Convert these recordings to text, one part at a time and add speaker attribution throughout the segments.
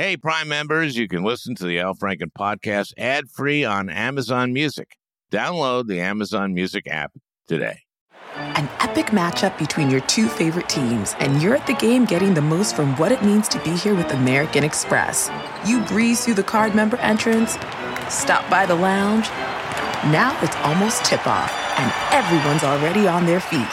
Speaker 1: Hey, Prime members, you can listen to the Al Franken podcast ad free on Amazon Music. Download the Amazon Music app today.
Speaker 2: An epic matchup between your two favorite teams, and you're at the game getting the most from what it means to be here with American Express. You breeze through the card member entrance, stop by the lounge. Now it's almost tip off, and everyone's already on their feet.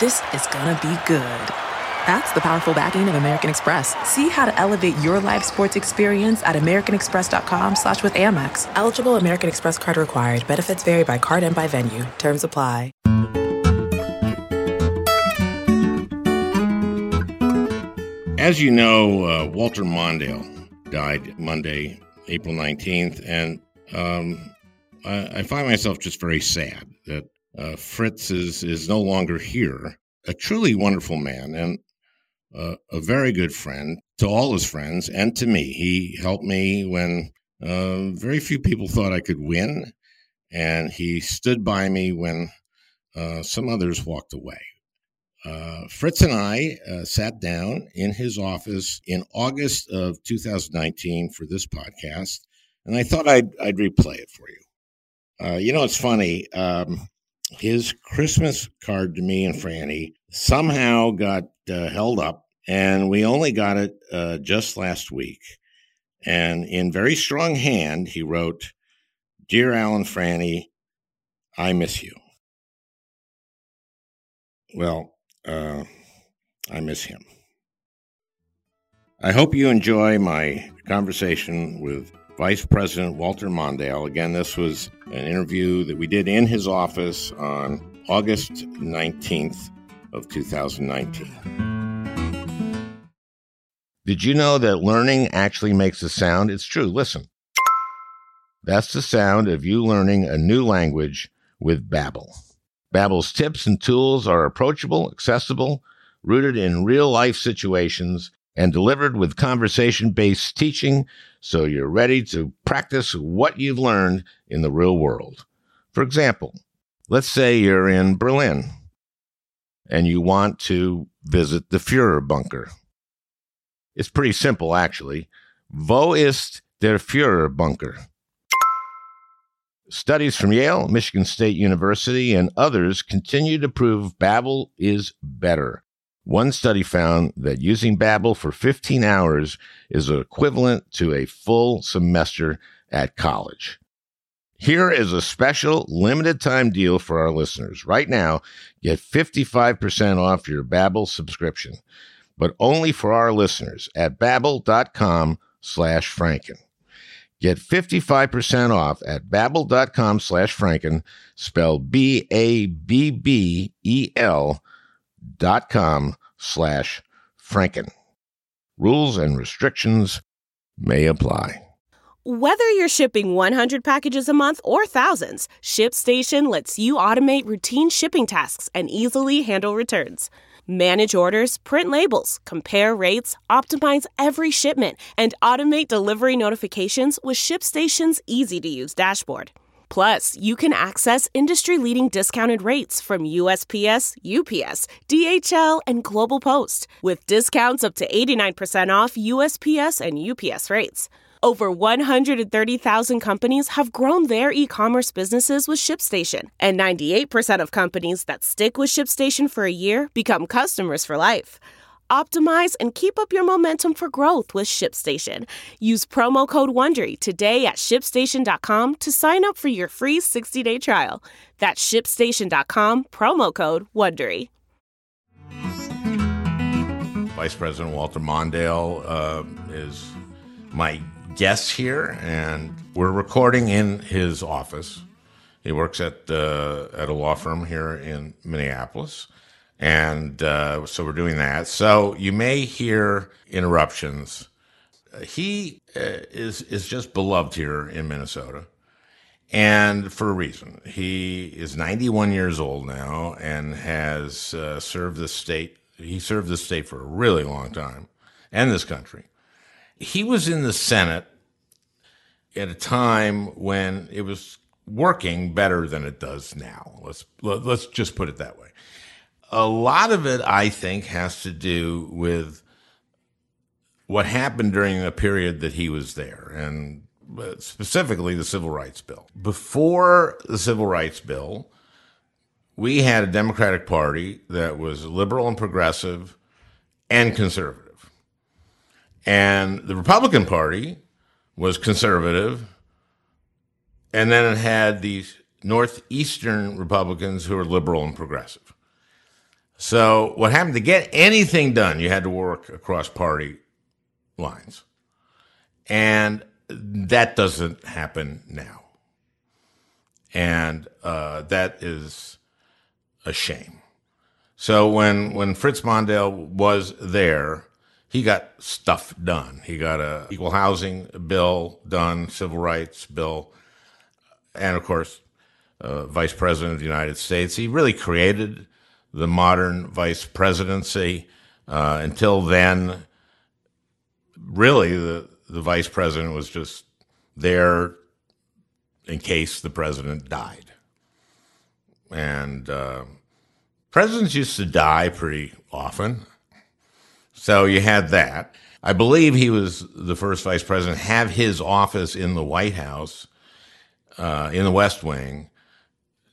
Speaker 2: This is gonna be good. That's the powerful backing of American Express. See how to elevate your live sports experience at americanexpress.com slash with Amex. Eligible American Express card required. Benefits vary by card and by venue. Terms apply.
Speaker 1: As you know, uh, Walter Mondale died Monday, April 19th, and um, I, I, find myself just very sad that uh, Fritz is, is no longer here. A truly wonderful man. And a very good friend to all his friends and to me. He helped me when uh, very few people thought I could win, and he stood by me when uh, some others walked away. Uh, Fritz and I uh, sat down in his office in August of 2019 for this podcast, and I thought I'd, I'd replay it for you. Uh, you know, it's funny. Um, his Christmas card to me and Franny somehow got uh, held up, and we only got it uh, just last week. And in very strong hand, he wrote, Dear Alan Franny, I miss you. Well, uh, I miss him. I hope you enjoy my conversation with Vice President Walter Mondale. Again, this was an interview that we did in his office on August 19th of 2019. Did you know that learning actually makes a sound? It's true. Listen. That's the sound of you learning a new language with Babbel. Babbel's tips and tools are approachable, accessible, rooted in real-life situations, and delivered with conversation-based teaching so you're ready to practice what you've learned in the real world. For example, let's say you're in Berlin and you want to visit the Fuhrer bunker. It's pretty simple, actually. Wo ist der Fuhrer bunker? Studies from Yale, Michigan State University, and others continue to prove Babbel is better. One study found that using Babbel for 15 hours is equivalent to a full semester at college. Here is a special limited time deal for our listeners. Right now, get 55% off your Babbel subscription, but only for our listeners at babbel.com slash franken. Get 55% off at babbel.com slash franken, spelled B-A-B-B-E-L dot com slash franken. Rules and restrictions may apply.
Speaker 3: Whether you're shipping 100 packages a month or thousands, ShipStation lets you automate routine shipping tasks and easily handle returns. Manage orders, print labels, compare rates, optimize every shipment, and automate delivery notifications with ShipStation's easy to use dashboard. Plus, you can access industry leading discounted rates from USPS, UPS, DHL, and Global Post, with discounts up to 89% off USPS and UPS rates. Over 130,000 companies have grown their e commerce businesses with ShipStation, and 98% of companies that stick with ShipStation for a year become customers for life. Optimize and keep up your momentum for growth with ShipStation. Use promo code WONDERY today at shipstation.com to sign up for your free 60-day trial. That's shipstation.com, promo code WONDERY.
Speaker 1: Vice President Walter Mondale uh, is my guest here, and we're recording in his office. He works at uh, at a law firm here in Minneapolis, and uh, so we're doing that. So you may hear interruptions. He uh, is is just beloved here in Minnesota, and for a reason. He is 91 years old now and has uh, served the state. He served the state for a really long time, and this country he was in the Senate at a time when it was working better than it does now. Let's let's just put it that way. A lot of it, I think, has to do with what happened during the period that he was there, and uh, specifically the Civil Rights Bill. Before the Civil Rights Bill, we had a Democratic Party that was liberal and progressive and conservative. And the Republican Party was conservative. And then it had these Northeastern Republicans who were liberal and progressive. So, what happened to get anything done, you had to work across party lines. And that doesn't happen now. And uh, that is a shame. So when when Fritz Mondale was there, he got stuff done. He got a equal housing bill done, civil rights bill, and of course, uh, vice president of the United States. He really created the modern vice presidency. Uh, until then, really, the the vice president was just there in case the president died. And uh, presidents used to die pretty often. So you had that. I believe he was the first vice president have his office in the White House, uh, in the West Wing,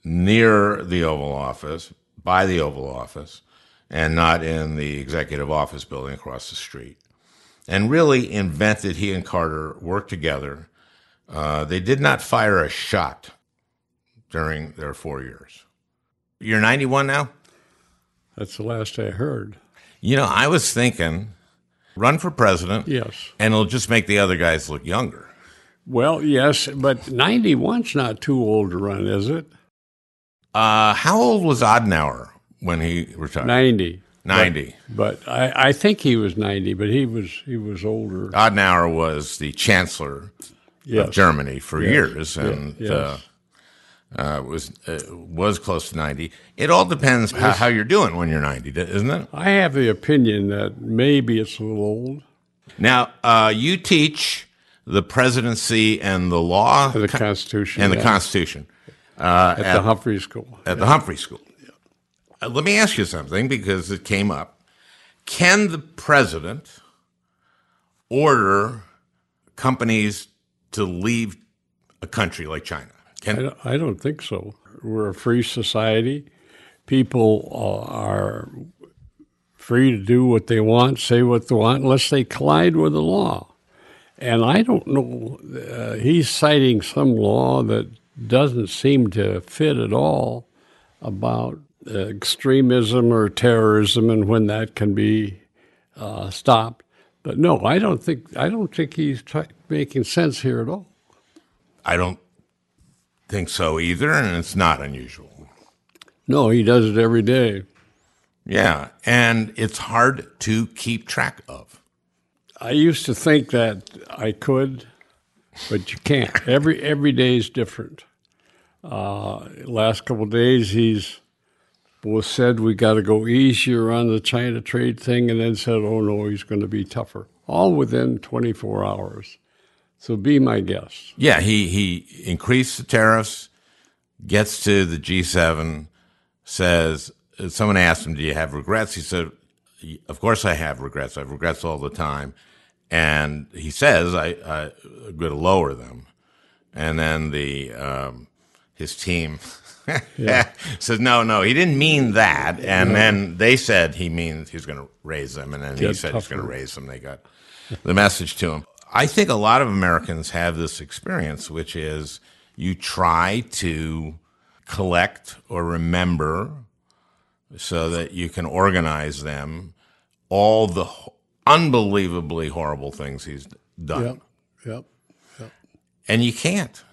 Speaker 1: near the Oval Office, by the Oval Office, and not in the executive office building across the street. And really invented, he and Carter worked together. Uh, they did not fire a shot during their four years. You're 91 now?
Speaker 4: That's the last I heard.
Speaker 1: You know, I was thinking run for president.
Speaker 4: Yes.
Speaker 1: And it'll just make the other guys look younger.
Speaker 4: Well, yes, but 91's not too old to run, is it?
Speaker 1: Uh, how old was Adenauer when he retired?
Speaker 4: 90.
Speaker 1: 90.
Speaker 4: But, but I, I, think he was 90, but he was he was older.
Speaker 1: Adenauer was the chancellor yes. of Germany for
Speaker 4: yes.
Speaker 1: years and yes. uh, uh, was uh, was close to 90. It all depends how, how, you're doing when you're 90, isn't it?
Speaker 4: I have the opinion that maybe it's a little old.
Speaker 1: Now, uh, you teach the presidency and the law,
Speaker 4: the Constitution,
Speaker 1: and
Speaker 4: yeah.
Speaker 1: the Constitution
Speaker 4: uh, at, at, the Humphrey School.
Speaker 1: At yeah. the Humphrey School. Yeah. Uh, let me ask you something because it came up. Can the president order companies to leave a country like China?
Speaker 4: Can- I, don't, I don't think so. We're a free society. People uh, are free to do what they want, say what they want, unless they collide with the law. And I don't know, uh, he's citing some law that doesn't seem to fit at all about uh, extremism or terrorism and when that can be uh, stopped. But no, I don't think I don't think he's t- making sense here at all.
Speaker 1: I don't think so either, and it's not unusual.
Speaker 4: No, he does it every day.
Speaker 1: Yeah, and it's hard to keep track of.
Speaker 4: I used to think that I could, but you can't. every every day is different. Uh, last couple days, he's was said we got to go easier on the China trade thing, and then said, "Oh no, he's going to be tougher." All within 24 hours. So be my guest.
Speaker 1: Yeah, he, he increased the tariffs, gets to the G7, says, someone asked him, Do you have regrets? He said, Of course I have regrets. I have regrets all the time. And he says, I, I, am going to lower them. And then the, um, his team yeah. says, no, no, he didn't mean that. And then they said he means he's going to raise them. And then Get he said tougher. he's going to raise them. They got the message to him. I think a lot of Americans have this experience, which is you try to collect or remember so that you can organize them all the unbelievably horrible things he's done.
Speaker 4: Yep, yep, yep.
Speaker 1: And you can't.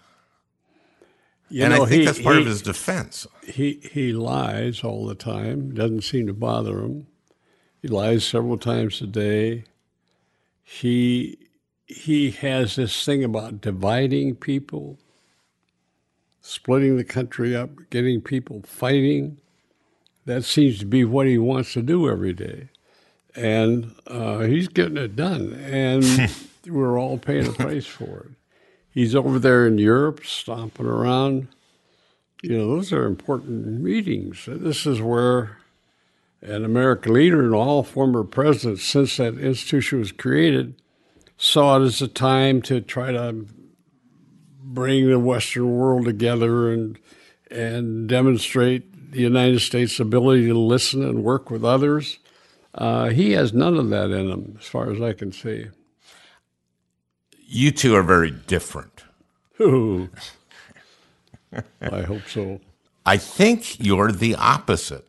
Speaker 4: You
Speaker 1: and
Speaker 4: know,
Speaker 1: I think
Speaker 4: he,
Speaker 1: that's part
Speaker 4: he,
Speaker 1: of his defense.
Speaker 4: He he lies all the time. Doesn't seem to bother him. He lies several times a day. He he has this thing about dividing people, splitting the country up, getting people fighting. That seems to be what he wants to do every day. And uh, he's getting it done. And we're all paying a price for it. He's over there in Europe, stomping around. You know, those are important meetings. This is where an American leader and all former presidents, since that institution was created, saw it as a time to try to bring the Western world together and and demonstrate the United States' ability to listen and work with others. Uh, he has none of that in him, as far as I can see.
Speaker 1: You two are very different.
Speaker 4: Ooh. I hope so.
Speaker 1: I think you're the opposite.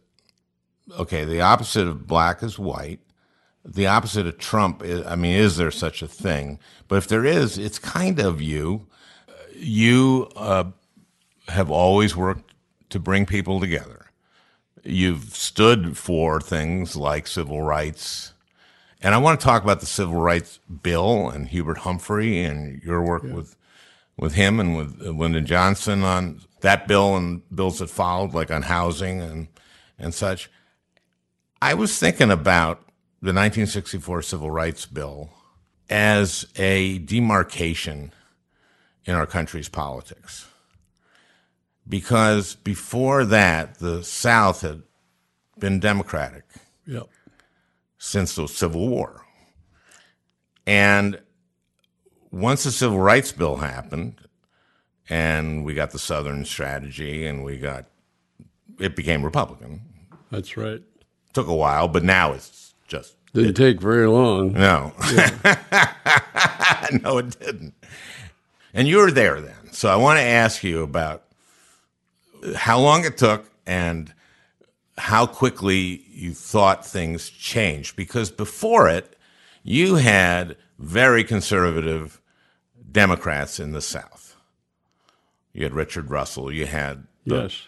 Speaker 1: Okay, the opposite of black is white. The opposite of Trump is, I mean, is there such a thing? But if there is, it's kind of you. You uh, have always worked to bring people together. You've stood for things like civil rights. And I want to talk about the civil rights bill and Hubert Humphrey and your work yeah. with with him and with Lyndon Johnson on that bill and bills that followed, like on housing and and such. I was thinking about the 1964 Civil Rights Bill as a demarcation in our country's politics. Because before that, the South had been Democratic
Speaker 4: yep.
Speaker 1: since the Civil War. And once the Civil Rights Bill happened, and we got the Southern strategy, and we got it became Republican.
Speaker 4: That's right.
Speaker 1: Took a while, but now it's just
Speaker 4: didn't it, take very long.
Speaker 1: No, yeah. no, it didn't. And you were there then, so I want to ask you about how long it took and how quickly you thought things changed. Because before it, you had very conservative Democrats in the South. You had Richard Russell. You had
Speaker 4: the, yes,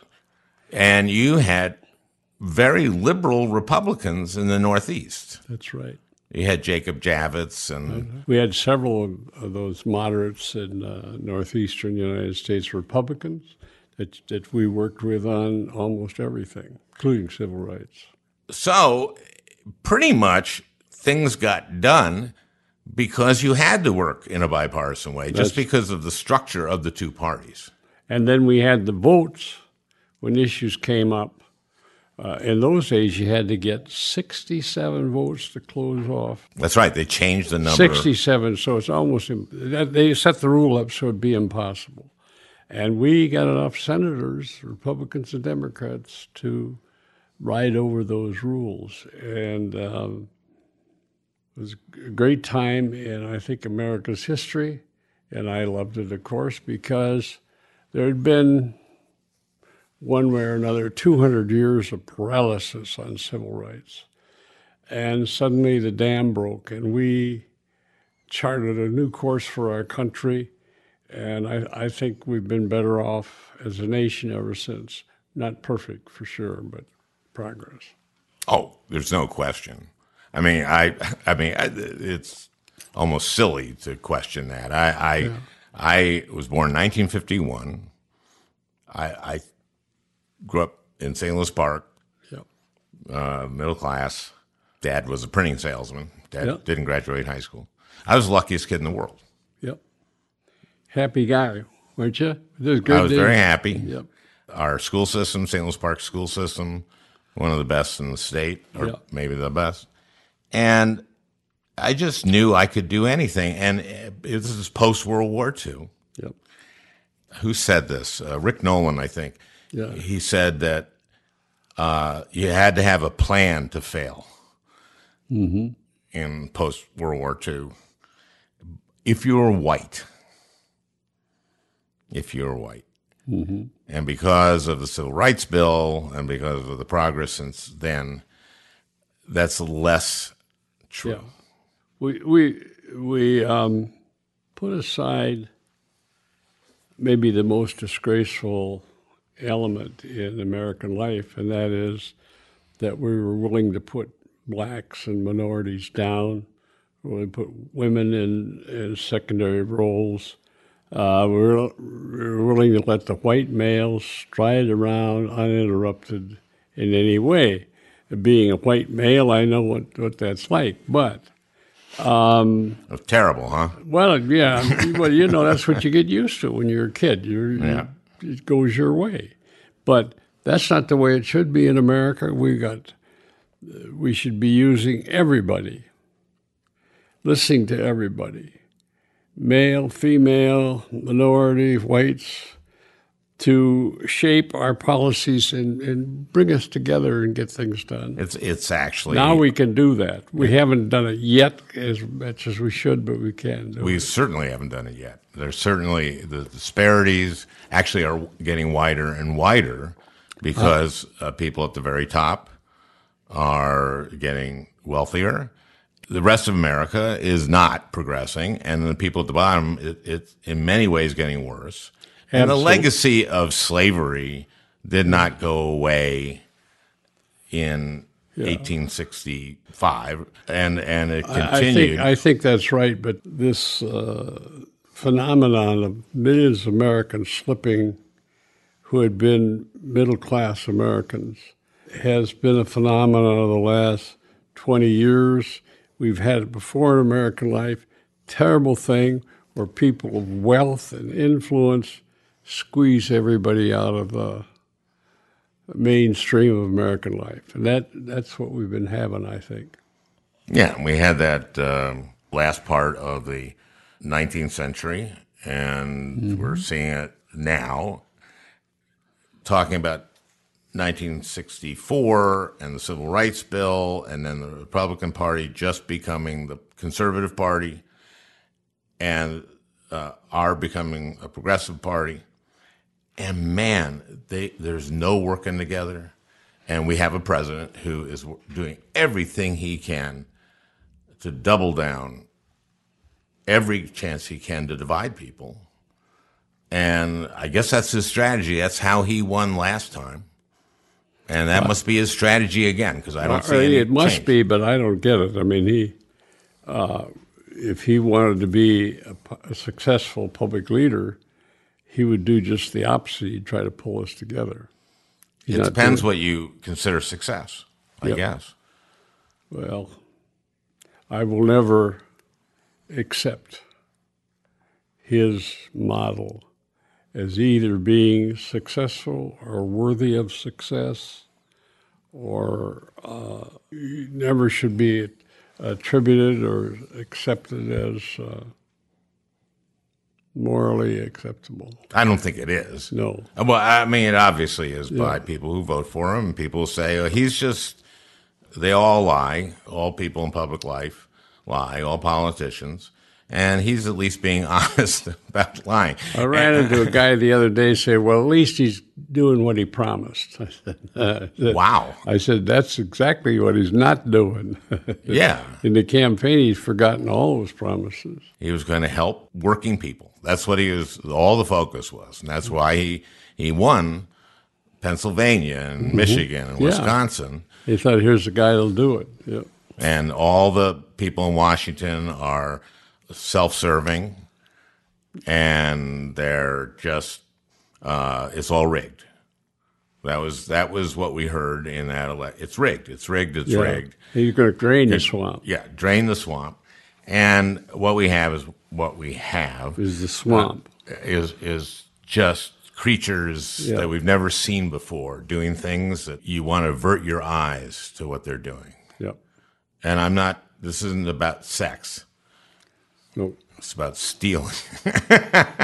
Speaker 1: and you had very liberal Republicans in the Northeast.
Speaker 4: That's right.
Speaker 1: You had Jacob Javits, and
Speaker 4: uh-huh. we had several of those moderates in uh, northeastern United States Republicans that that we worked with on almost everything, including civil rights.
Speaker 1: So, pretty much things got done because you had to work in a bipartisan way, just because of the structure of the two parties.
Speaker 4: And then we had the votes when issues came up. Uh, in those days, you had to get 67 votes to close off.
Speaker 1: That's right. They changed the number.
Speaker 4: 67, so it's almost, they set the rule up so it'd be impossible. And we got enough senators, Republicans and Democrats, to ride over those rules. And um, it was a great time in, I think, America's history. And I loved it, of course, because there had been, one way or another, 200 years of paralysis on civil rights. And suddenly the dam broke, and we charted a new course for our country. And I, I think we've been better off as a nation ever since. Not perfect for sure, but progress.
Speaker 1: Oh, there's no question. I mean, I, I mean, it's almost silly to question that. I, I, yeah. I was born in 1951. I, I grew up in St. Louis Park,
Speaker 4: yep.
Speaker 1: uh, middle class. Dad was a printing salesman. Dad yep. didn't graduate high school. I was the luckiest kid in the world.
Speaker 4: Yep. Happy guy, weren't you? Was good
Speaker 1: I was
Speaker 4: days.
Speaker 1: very happy.
Speaker 4: Yep.
Speaker 1: Our school system, St. Louis Park school system, one of the best in the state, or yep. maybe the best. And I just knew I could do anything. And this is post World War II.
Speaker 4: Yep.
Speaker 1: Who said this? Uh, Rick Nolan, I think.
Speaker 4: Yeah.
Speaker 1: He said that uh, you had to have a plan to fail
Speaker 4: mm-hmm.
Speaker 1: in post World War II. If you were white, if you were white,
Speaker 4: mm-hmm.
Speaker 1: and because of the Civil Rights Bill and because of the progress since then, that's less true.
Speaker 4: Yeah. We we we um, put aside maybe the most disgraceful element in American life, and that is that we were willing to put blacks and minorities down, we put women in, in secondary roles. Uh, we, were, we were willing to let the white males stride around uninterrupted in any way. Being a white male, I know what, what that's like, but um,
Speaker 1: terrible, huh?
Speaker 4: Well, yeah. well, you know, that's what you get used to when you're a kid. You're,
Speaker 1: yeah.
Speaker 4: It goes your way. But that's not the way it should be in America. We got, we should be using everybody, listening to everybody, male, female, minority, whites, to shape our policies and, and bring us together and get things done.
Speaker 1: It's it's actually
Speaker 4: Now we can do that. We haven't done it yet as much as we should, but we can do
Speaker 1: we
Speaker 4: it.
Speaker 1: certainly haven't done it yet. There's certainly the disparities actually are getting wider and wider because uh, people at the very top are getting wealthier. The rest of America is not progressing, and the people at the bottom, it, it's in many ways getting worse. And the legacy of slavery did not go away in 1865, and and it
Speaker 4: I think
Speaker 1: continued.
Speaker 4: I think that's right, but this uh, phenomenon of millions of Americans slipping, who had been middle class Americans, has been a phenomenon of the last twenty years. We've had it before in American life. Terrible thing where people of wealth and influence squeeze everybody out of the mainstream of American life, and that that's what we've been having, I think.
Speaker 1: Yeah, we had that um, last part of the 19th century, and we're seeing it now. Talking about 1964 and the Civil Rights Bill, and then the Republican Party just becoming the Conservative Party, and uh, are becoming a progressive party. And man, they, there's no working together. And we have a president who is doing everything he can to double down every chance he can to divide people. And I guess that's his strategy. That's how he won last time. And that must be his strategy again, because I don't see
Speaker 4: Uh,
Speaker 1: any
Speaker 4: it must
Speaker 1: change.
Speaker 4: be, but I don't get it. I mean, he, uh, if he wanted to be a, a successful public leader, he would do just the opposite. He'd try to pull us together. He's
Speaker 1: It depends what you consider success, I
Speaker 4: Yep.
Speaker 1: guess.
Speaker 4: Well, I will never accept his model as either being successful or worthy of success, or uh, never should be attributed or accepted as uh, morally acceptable.
Speaker 1: I don't think it is.
Speaker 4: No.
Speaker 1: Well, I mean, it obviously is by people who vote for him. People say oh, he's just, they all lie. All people in public life lie, all politicians. And he's at least being honest about lying.
Speaker 4: I ran into a guy the other day say, "Well, at least he's doing what he promised." I said, said-
Speaker 1: Wow.
Speaker 4: I said, "That's exactly what he's not doing."
Speaker 1: Yeah.
Speaker 4: In the campaign, he's forgotten all his promises.
Speaker 1: He was going to help working people. That's what he was, all the focus was. And that's why he, he won Pennsylvania and Michigan and
Speaker 4: Mm-hmm. Yeah.
Speaker 1: Wisconsin.
Speaker 4: He thought, "Here's the guy that'll do it." Yeah.
Speaker 1: and all the people in Washington are self-serving, and they're just uh, it's all rigged. That was that was what we heard in that election. It's rigged. It's rigged. It's
Speaker 4: Yeah.
Speaker 1: rigged.
Speaker 4: He's going to drain the swamp.
Speaker 1: Yeah, drain the swamp, and what we have is what we have
Speaker 4: Is the swamp?
Speaker 1: is is just creatures
Speaker 4: Yeah.
Speaker 1: that we've never seen before doing things that you want to avert your eyes to what they're doing.
Speaker 4: Yep.
Speaker 1: And I'm not. This isn't about sex.
Speaker 4: No.
Speaker 1: It's about stealing.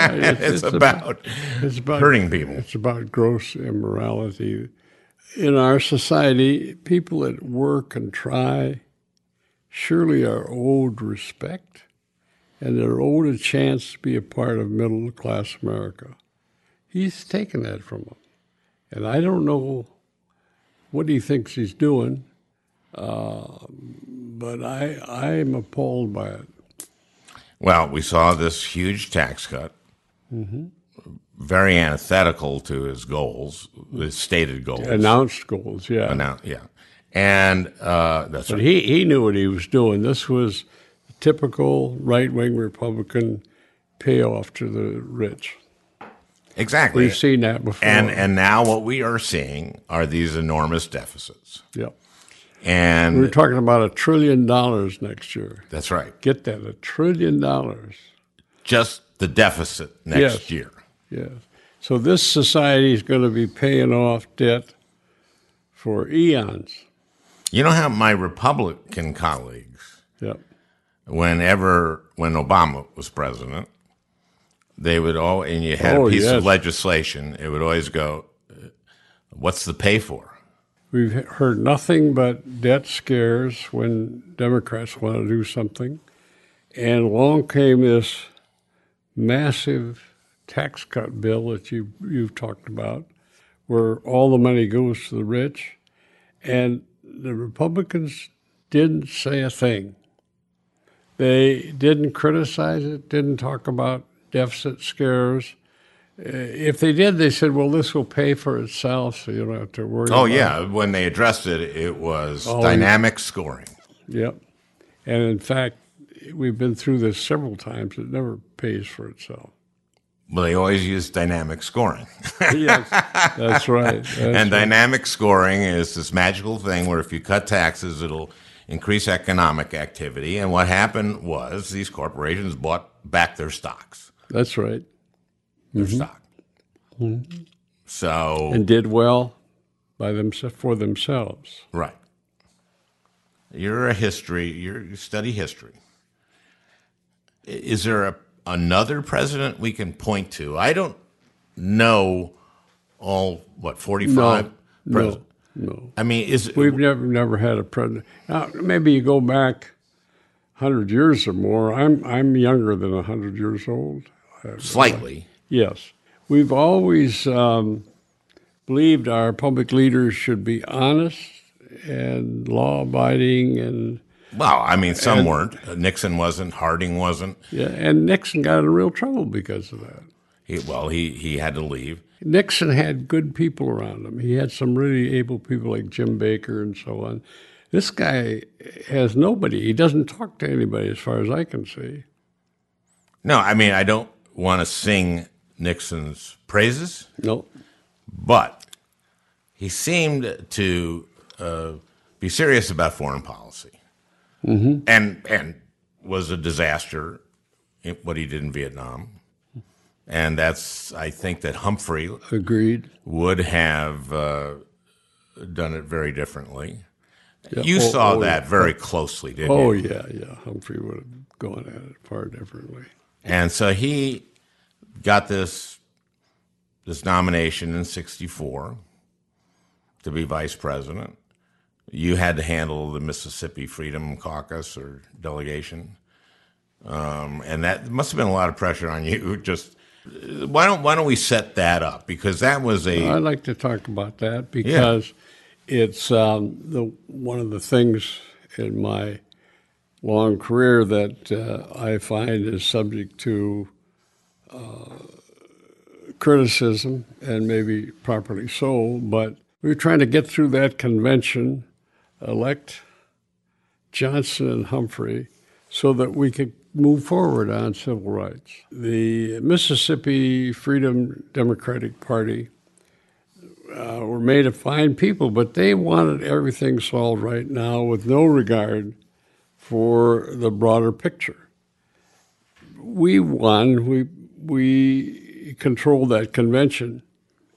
Speaker 4: It's,
Speaker 1: it's, about,
Speaker 4: it's about
Speaker 1: hurting people.
Speaker 4: It's about gross immorality. In our society, people that work and try surely are owed respect and they're owed a chance to be a part of middle class America. He's taken that from them. And I don't know what he thinks he's doing, uh, but I, I'm appalled by it.
Speaker 1: Well, we saw this huge tax cut, very antithetical to his goals, his stated goals.
Speaker 4: Announced goals, yeah.
Speaker 1: Annou- yeah. And uh, that's
Speaker 4: But
Speaker 1: right.
Speaker 4: he, he knew what he was doing. This was typical right wing Republican payoff to the rich.
Speaker 1: exactly.
Speaker 4: We've seen that before.
Speaker 1: and and now what we are seeing are these enormous deficits.
Speaker 4: yep.
Speaker 1: And
Speaker 4: We're talking about a trillion dollars next year.
Speaker 1: that's right.
Speaker 4: Get that, a trillion dollars.
Speaker 1: Just the deficit next
Speaker 4: Yes.
Speaker 1: year.
Speaker 4: Yes. So this society is going to be paying off debt for eons.
Speaker 1: You know how my Republican colleagues
Speaker 4: Yep.
Speaker 1: whenever when Obama was president, they would all and you had
Speaker 4: Oh,
Speaker 1: a piece
Speaker 4: yes.
Speaker 1: of legislation. It would always go, "What's the pay for?"
Speaker 4: We've heard nothing but debt scares when Democrats want to do something. And along came this massive tax cut bill that you, you've talked about, where all the money goes to the rich. And the Republicans didn't say a thing. They didn't criticize it, didn't talk about deficit scares. Uh, If they did, they said, well, this will pay for itself, so you don't have to worry
Speaker 1: Oh
Speaker 4: about it.
Speaker 1: yeah, when they addressed it, it was
Speaker 4: Oh,
Speaker 1: dynamic scoring.
Speaker 4: Yep. And in fact, we've been through this several times. It never pays for itself.
Speaker 1: Well, they always use dynamic scoring.
Speaker 4: yes, that's right. That's
Speaker 1: and
Speaker 4: right.
Speaker 1: dynamic scoring is this magical thing where if you cut taxes, it'll increase economic activity. And what happened was these corporations bought back their stocks,
Speaker 4: That's right.
Speaker 1: Their mm-hmm. stock. Mm-hmm. So
Speaker 4: And did well by them for themselves.
Speaker 1: right, you're a history. You're, you study history. Is there a, another president we can point to? I don't know all what forty five.
Speaker 4: No, no.
Speaker 1: I mean, is
Speaker 4: We've never never had a president. Now, maybe you go back hundred years or more. I'm I'm younger than hundred years old.
Speaker 1: slightly.
Speaker 4: Yes, we've always um, believed our public leaders should be honest and law-abiding, and
Speaker 1: Well, I mean, some weren't. Uh, Nixon wasn't. Harding wasn't.
Speaker 4: yeah. And Nixon got in real trouble because of that.
Speaker 1: He, well, he, he had to leave.
Speaker 4: Nixon had good people around him. He had some really able people like Jim Baker and so on. This guy has nobody. He doesn't talk to anybody, as far as I can see.
Speaker 1: No, I mean, I don't want to sing Nixon's praises,
Speaker 4: No,
Speaker 1: but he seemed to uh, be serious about foreign policy, mm-hmm. and and was a disaster in what he did in Vietnam. And that's, I think, that Humphrey
Speaker 4: agreed.
Speaker 1: would have uh, done it very differently.
Speaker 4: Yeah,
Speaker 1: You
Speaker 4: oh,
Speaker 1: saw
Speaker 4: oh,
Speaker 1: that
Speaker 4: yeah.
Speaker 1: very closely, didn't
Speaker 4: Oh
Speaker 1: you?
Speaker 4: yeah, yeah. Humphrey would have gone at it far differently.
Speaker 1: And so he got this this nomination in '64 to be vice president. You had to handle the Mississippi Freedom Caucus or delegation, um, and that must have been a lot of pressure on you. Just why don't why don't we set that up because that was a
Speaker 4: I'd like to talk about that because it's um, the one of the things in my long career that uh, I find is subject to criticism and maybe properly so. But we were trying to get through that convention, elect Johnson and Humphrey, so that we could move forward on civil rights. The Mississippi Freedom Democratic Party uh, were made of fine people, but they wanted everything solved right now with no regard for the broader picture. We won. We we controlled that convention,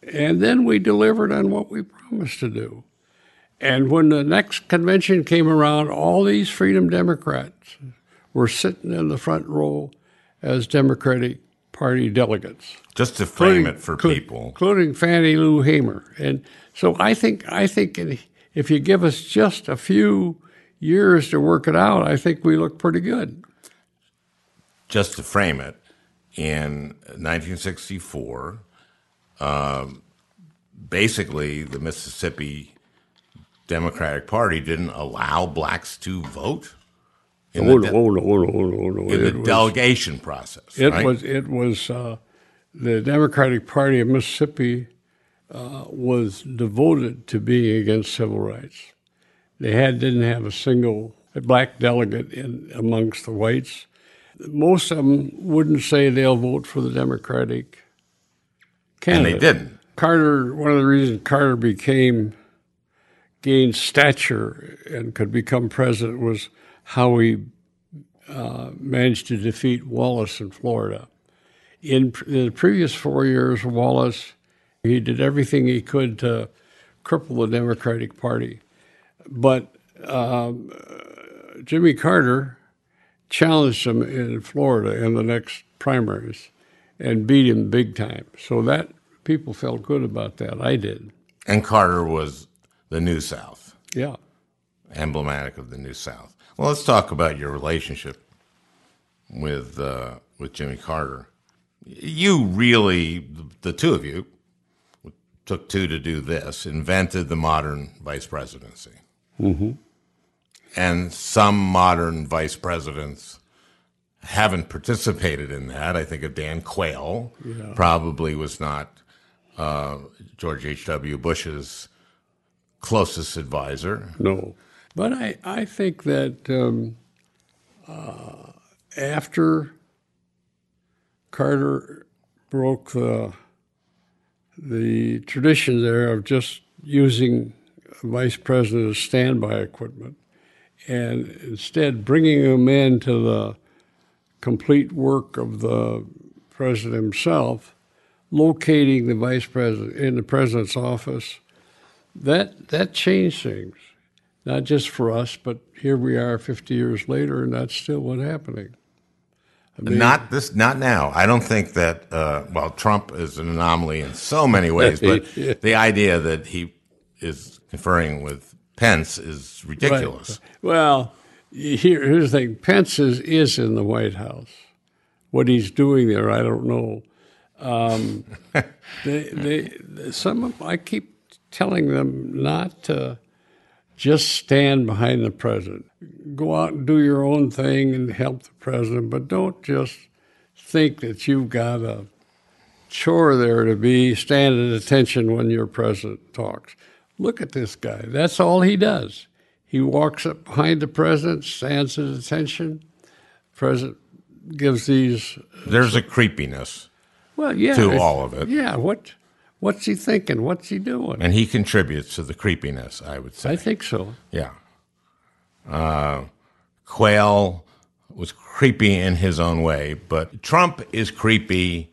Speaker 4: and then we delivered on what we promised to do. And when the next convention came around, all these Freedom Democrats were sitting in the front row as Democratic Party delegates
Speaker 1: just to frame it for people.
Speaker 4: including Fannie Lou Hamer. And so I think I think if you give us just a few years to work it out, I think we look pretty good.
Speaker 1: just to frame it, in 1964, um, basically the Mississippi Democratic Party didn't allow blacks to vote in the, de- in the
Speaker 4: was,
Speaker 1: delegation process.
Speaker 4: it
Speaker 1: right?
Speaker 4: was it was uh, the Democratic Party of Mississippi uh, was devoted to being against civil rights. They had didn't have a single black delegate in amongst the whites. Most of them wouldn't say they'll vote for the Democratic
Speaker 1: and
Speaker 4: candidate.
Speaker 1: they didn't.
Speaker 4: Carter, one of the reasons Carter became, gained stature and could become president was how he uh, managed to defeat Wallace in Florida. In, in the previous four years, Wallace, he did everything he could to cripple the Democratic Party. But um, Jimmy Carter challenged him in Florida in the next primaries and beat him big time. So that people felt good about that. I did.
Speaker 1: And Carter was the New South,
Speaker 4: Yeah.
Speaker 1: emblematic of the New South. Well, let's talk about your relationship with uh, with Jimmy Carter. You really, the two of you, took two to do this, invented the modern vice presidency. Mm-hmm. And some modern vice presidents haven't participated in that. I think of Dan Quayle, probably was not uh, George H.W. Bush's closest advisor.
Speaker 4: No. But I, I think that um, uh, after Carter broke the, the tradition there of just using vice president as standby equipment and instead bringing him into the complete work of the president himself, locating the vice president in the president's office, that that changed things, not just for us, but here we are 50 years later, and that's still what's happening.
Speaker 1: not this, not now. I don't think that. Uh, well, Trump is an anomaly in so many ways, but
Speaker 4: Yeah.
Speaker 1: the idea that he is conferring with Pence is ridiculous.
Speaker 4: Well, here, here's the thing: Pence is, is in the White House. What he's doing there, I don't know. Um, they, they, some of, I keep telling them not to just stand behind the president. Go out and do your own thing and help the president, but don't just think that you've got a chore there to be stand at attention when your president talks. Look at this guy. That's all he does. He walks up behind the president, stands at attention. President gives these.
Speaker 1: There's a creepiness,
Speaker 4: Well, yeah,
Speaker 1: To all of it.
Speaker 4: Yeah. What? What's he thinking? What's he doing?
Speaker 1: and he contributes to the creepiness. I would say.
Speaker 4: I think so.
Speaker 1: Yeah. Uh, Quayle was creepy in his own way, but Trump is creepy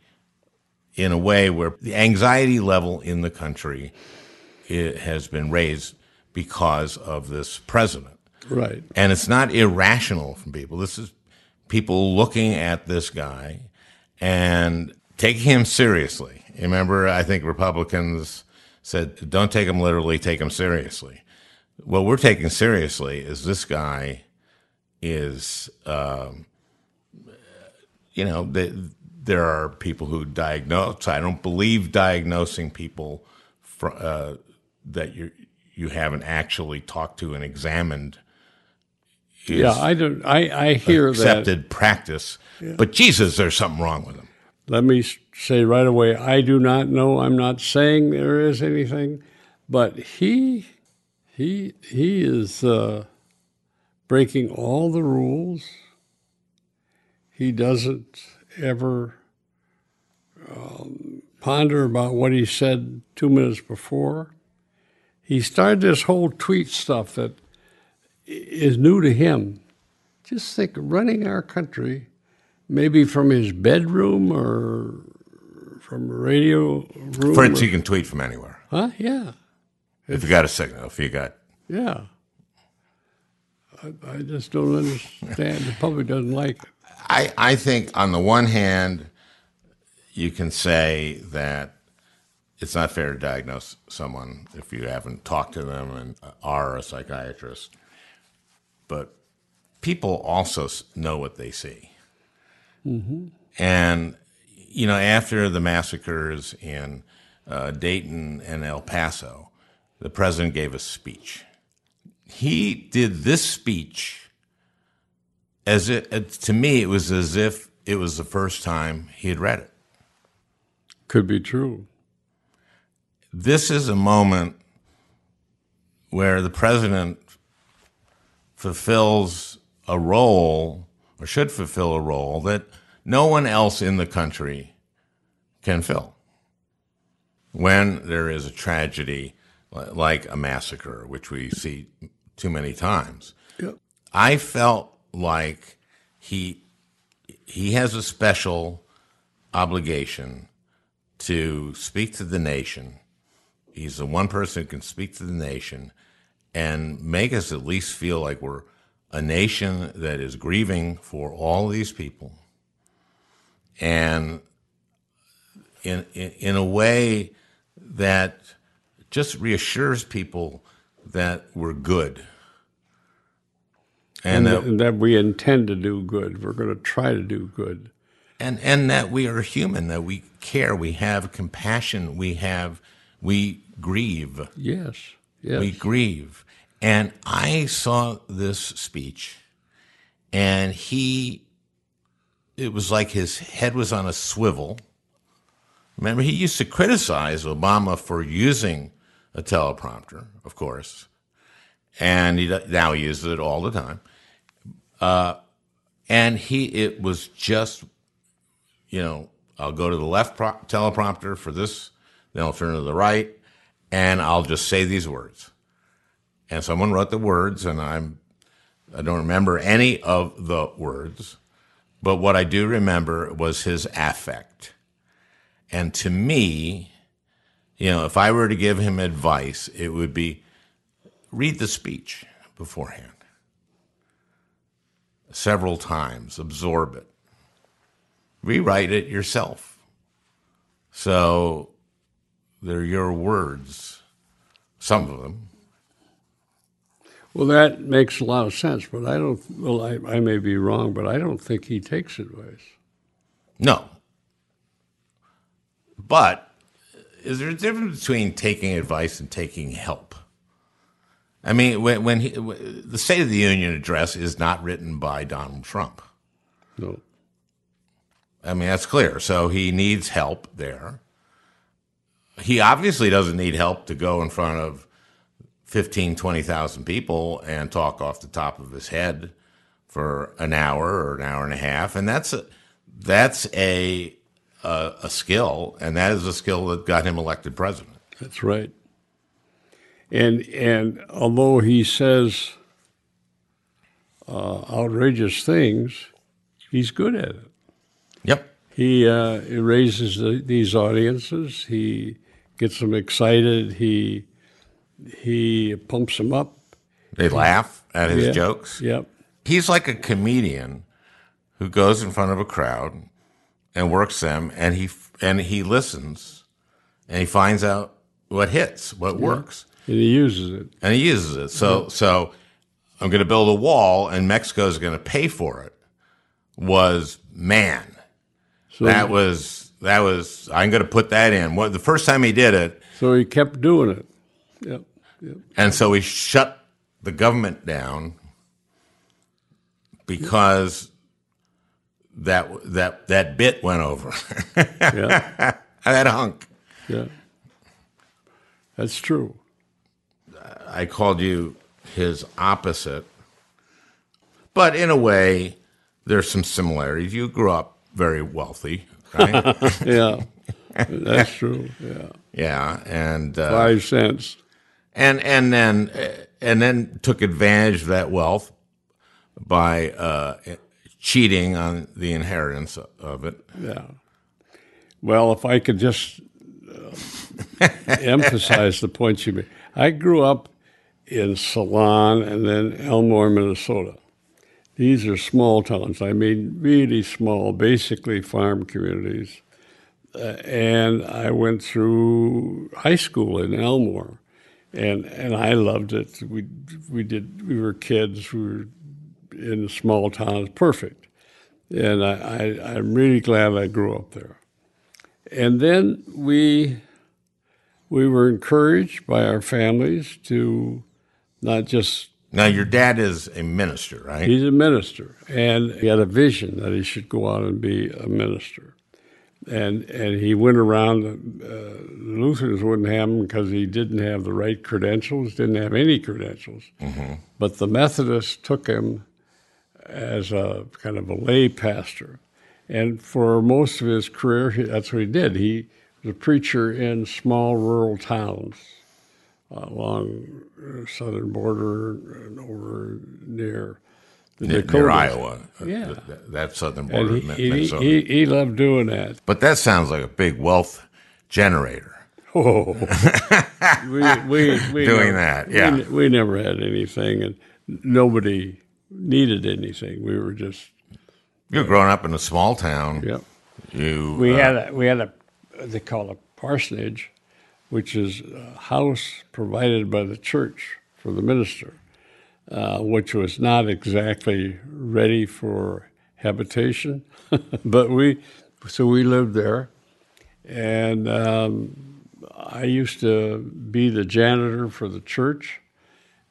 Speaker 1: in a way where the anxiety level in the country i has been raised because of this president.
Speaker 4: Right.
Speaker 1: And it's not irrational from people. This is people looking at this guy and taking him seriously. Remember, I think Republicans said, don't take him literally, take him seriously. What we're taking seriously is this guy is, um, you know, the, there are people who diagnose. I don't believe diagnosing people fr uh, that you you haven't actually talked to and examined. Is
Speaker 4: Yeah, I don't. I, I hear that.
Speaker 1: accepted practice. But Jesus, there's something wrong with him.
Speaker 4: Let me say right away, I do not know. I'm not saying there is anything, but he, he, he is uh, breaking all the rules. He doesn't ever um, ponder about what he said two minutes before. He started this whole tweet stuff that is new to him. Just think, running our country maybe from his bedroom or from a radio room.
Speaker 1: Fritz,
Speaker 4: or-
Speaker 1: you can tweet from anywhere.
Speaker 4: huh? Yeah,
Speaker 1: If you got a signal, if you got.
Speaker 4: yeah. I, I just don't understand. The public doesn't like it.
Speaker 1: I, I think on the one hand, you can say that it's not fair to diagnose someone if you haven't talked to them and are a psychiatrist. But people also know what they see. And, you know, after the massacres in uh, Dayton and El Paso, the president gave a speech. He did this speech as it, it to me, it was as if it was the first time he had read it.
Speaker 4: Could be true.
Speaker 1: This is a moment where the president fulfills a role or should fulfill a role that no one else in the country can fill. When there is a tragedy like a massacre, which we see too many times,
Speaker 4: Yep.
Speaker 1: I felt like he he has a special obligation to speak to the nation. He's the one person who can speak to the nation and make us at least feel like we're a nation that is grieving for all these people and in, in, in a way that just reassures people that we're good.
Speaker 4: And, and, that, and that we intend to do good. We're going to try to do good.
Speaker 1: And, and that we are human, that we care, we have compassion, we have, we grieve.
Speaker 4: Yes, yes.
Speaker 1: We grieve. And I saw this speech, and he, it was like his head was on a swivel. Remember, he used to criticize Obama for using a teleprompter, of course, and he now he uses it all the time. Uh, and he, it was just, you know, I'll go to the left pro- teleprompter for this, then I'll turn to the right, and I'll just say these words. And someone wrote the words, and I'm, I don't remember any of the words, but what I do remember was his affect. And to me, you know, if I were to give him advice, it would be read the speech beforehand several times, absorb it, rewrite it yourself. So they're your words, some of them.
Speaker 4: Well, that makes a lot of sense, but I don't, well, I, I may be wrong, but I don't think he takes advice.
Speaker 1: No. But is there a difference between taking advice and taking help? I mean, when, when he, the State of the Union address is not written by Donald Trump.
Speaker 4: No.
Speaker 1: I mean, that's clear. So he needs help there. He obviously doesn't need help to go in front of 15, 20,000 people and talk off the top of his head for an hour or an hour and a half. And that's a, that's a a, a skill, and that is a skill that got him elected president.
Speaker 4: That's right. And and although he says uh, outrageous things, he's good at it.
Speaker 1: Yep.
Speaker 4: He, uh, he raises the, these audiences. He gets them excited. He he pumps them up.
Speaker 1: They laugh at his
Speaker 4: yeah.
Speaker 1: jokes.
Speaker 4: Yep.
Speaker 1: He's like a comedian who goes in front of a crowd and works them, and he and he listens, and he finds out what hits, what yeah. works,
Speaker 4: and he uses it,
Speaker 1: and he uses it. So yeah. so I'm going to build a wall, and Mexico is going to pay for it. Was man, so that was that was I'm going to put that in. What the first time he did it,
Speaker 4: so he kept doing it. Yep. yep.
Speaker 1: And so he shut the government down because that that that bit went over. yeah. that hunk.
Speaker 4: Yeah. That's true.
Speaker 1: I called you his opposite. But in a way, there's some similarities. You grew up very wealthy, right?
Speaker 4: yeah. That's true. Yeah.
Speaker 1: Yeah, and uh,
Speaker 4: five cents.
Speaker 1: And and then and then took advantage of that wealth by uh, cheating on the inheritance of it.
Speaker 4: Yeah. Well, if I could just uh, emphasize the points you made. I grew up in Ceylon and then Elmore, Minnesota. These are small towns. I mean, really small, basically farm communities. Uh, and I went through high school in Elmore, and and I loved it. We we did. We were kids. We were in small towns perfect. And I, I, I'm really glad I grew up there. And then we we were encouraged by our families to not just
Speaker 1: now your dad is a minister right
Speaker 4: he's a minister and he had a vision that he should go out and be a minister and and he went around uh, the lutherans wouldn't have him because he didn't have the right credentials didn't have any credentials mm-hmm. but the methodists took him as a kind of a lay pastor. And for most of his career, that's what he did. He was a preacher in small rural towns along the southern border and over near the
Speaker 1: near, near Iowa.
Speaker 4: Uh, yeah.
Speaker 1: That, that southern border.
Speaker 4: He, he, he, he, loved doing that.
Speaker 1: But that sounds like a big wealth generator.
Speaker 4: Oh, we, we, we
Speaker 1: doing never, that, yeah.
Speaker 4: We, we never had anything, and nobody needed anything. We were just
Speaker 1: You're growing up in a small town.
Speaker 4: yep.
Speaker 1: You
Speaker 4: We
Speaker 1: uh,
Speaker 4: had a, we had a they call it parsonage, which is a house provided by the church for the minister, uh, which was not exactly ready for habitation, but we so we lived there, and um, I used to be the janitor for the church.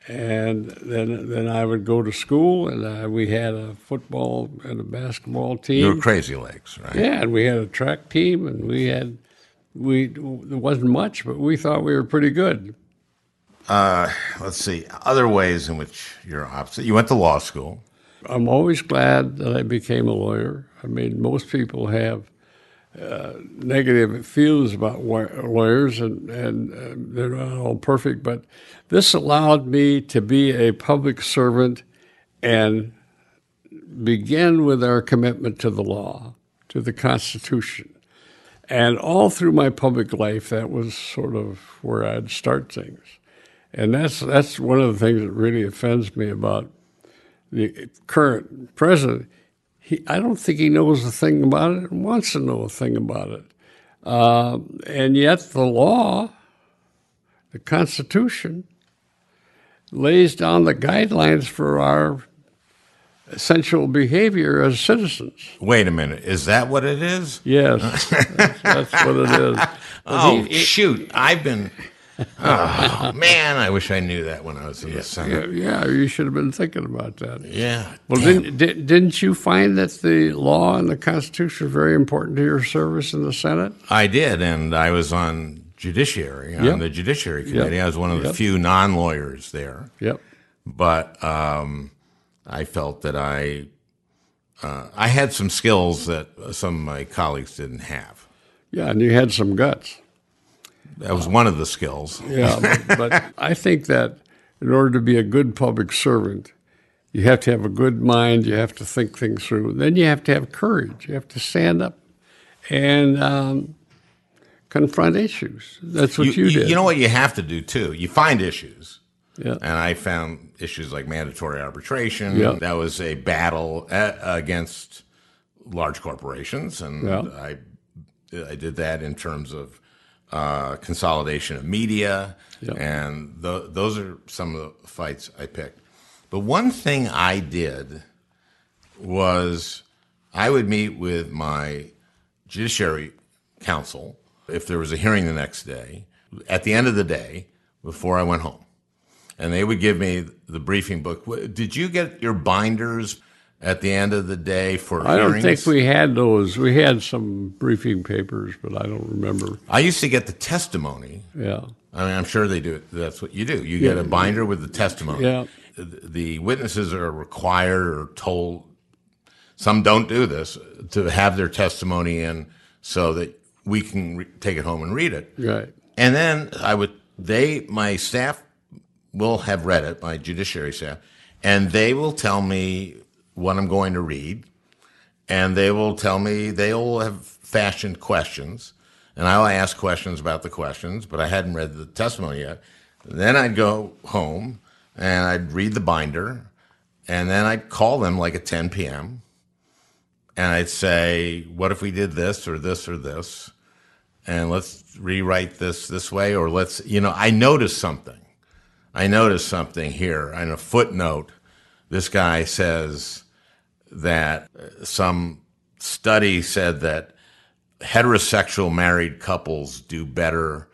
Speaker 4: And then, then I would go to school, and uh, we had a football and a basketball team.
Speaker 1: you were crazy legs, right?
Speaker 4: Yeah, and we had a track team, and we had we there wasn't much, but we thought we were pretty good.
Speaker 1: Uh, Let's see other ways in which you're opposite. You went to law school.
Speaker 4: I'm always glad that I became a lawyer. I mean, most people have uh, negative feelings about wa- lawyers, and and uh, they're not all perfect. But this allowed me to be a public servant and begin with our commitment to the law, to the Constitution. And all through my public life, that was sort of where I'd start things. And that's, that's one of the things that really offends me about the current president. He, I don't think he knows a thing about it and wants to know a thing about it. Uh, and yet, the law, the Constitution, lays down the guidelines for our essential behavior as citizens.
Speaker 1: Wait a minute, is that what it is?
Speaker 4: Yes, that's, that's what it is.
Speaker 1: Oh
Speaker 4: he- he-
Speaker 1: shoot, I've been. Oh man, I wish I knew that when I was in the Senate.
Speaker 4: yeah, you should have been thinking about that.
Speaker 1: Yeah.
Speaker 4: Well,
Speaker 1: damn.
Speaker 4: didn't, di- didn't you find that the law and the Constitution are very important to your service in the Senate?
Speaker 1: I did, and I was on judiciary on
Speaker 4: Yep.
Speaker 1: the judiciary committee. I was one of the
Speaker 4: Yep.
Speaker 1: few non-lawyers there,
Speaker 4: Yep.
Speaker 1: but um, I felt that I uh, I had some skills that some of my colleagues didn't have.
Speaker 4: Yeah, and you had some guts.
Speaker 1: That was one of the skills.
Speaker 4: Yeah, but, but I think that in order to be a good public servant, you have to have a good mind. You have to think things through. Then you have to have courage. You have to stand up and um, confront issues. That's what you, did.
Speaker 1: You know what you have to do too. You find issues.
Speaker 4: Yeah.
Speaker 1: And I found issues like mandatory arbitration.
Speaker 4: Yeah.
Speaker 1: That was a battle a- against large corporations, and
Speaker 4: Yeah.
Speaker 1: I I did that in terms of uh, consolidation of media,
Speaker 4: Yeah.
Speaker 1: and th- those are some of the fights I picked. But one thing I did was I would meet with my judiciary counsel if there was a hearing the next day at the end of the day before I went home. And they would give me the briefing book. Did you get your binders at the end of the day for
Speaker 4: I don't think we had those. We had some briefing papers, but I don't remember.
Speaker 1: I used to get the testimony.
Speaker 4: Yeah.
Speaker 1: I mean, I'm sure they do it. That's what you do. You get a binder with the testimony.
Speaker 4: Yeah.
Speaker 1: The- The witnesses are required or told, some don't do this, to have their testimony in so that we can re- take it home and read it.
Speaker 4: Right.
Speaker 1: And then I would, they, my staff will have read it, my judiciary staff, and they will tell me what I'm going to read. And they will tell me, they'll have fashioned questions. And I'll ask questions about the questions, but I hadn't read the testimony yet. Then I'd go home and I'd read the binder. And then I'd call them like at 10 p.m. And I'd say, what if we did this or this or this? and let's rewrite this this way, or let's, you know, I noticed something. I noticed something here in a footnote. This guy says that uh, some study said that heterosexual married couples do better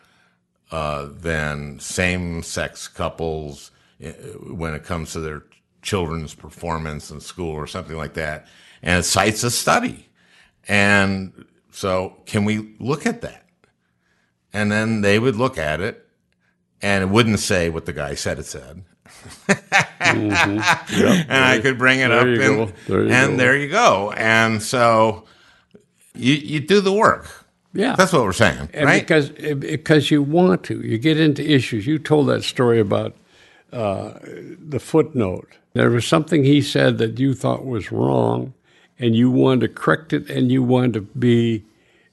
Speaker 1: uh, than same sex couples uh, when it comes to their children's performance in school or something like that. And it cites a study. And so, can we look at that? And then they would look at it, and it wouldn't say what the guy said it said. and I could bring it
Speaker 4: There
Speaker 1: up, and.
Speaker 4: There you
Speaker 1: and
Speaker 4: go.
Speaker 1: there you go. And so, you you do the work.
Speaker 4: Yeah.
Speaker 1: That's what we're saying,
Speaker 4: And
Speaker 1: right?
Speaker 4: because because you want to, you get into issues. You told that story about uh, the footnote. There was something he said that you thought was wrong, and you wanted to correct it, and you wanted to be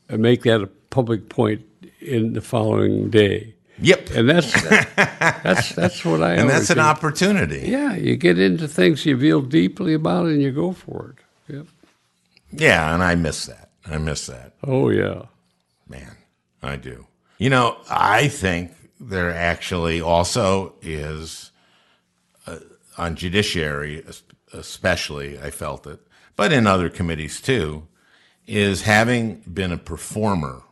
Speaker 4: uh, make that a public point in the following day.
Speaker 1: Yep.
Speaker 4: And that's that's that's what I
Speaker 1: and that's an opportunity.
Speaker 4: Yeah, you get into things you feel deeply about and you go for it. Yep.
Speaker 1: Yeah, and I miss that. I miss that.
Speaker 4: Oh yeah.
Speaker 1: Man, I do. You know, I think there actually also is uh, on judiciary, especially, I felt it, but in other committees too, is having been a performer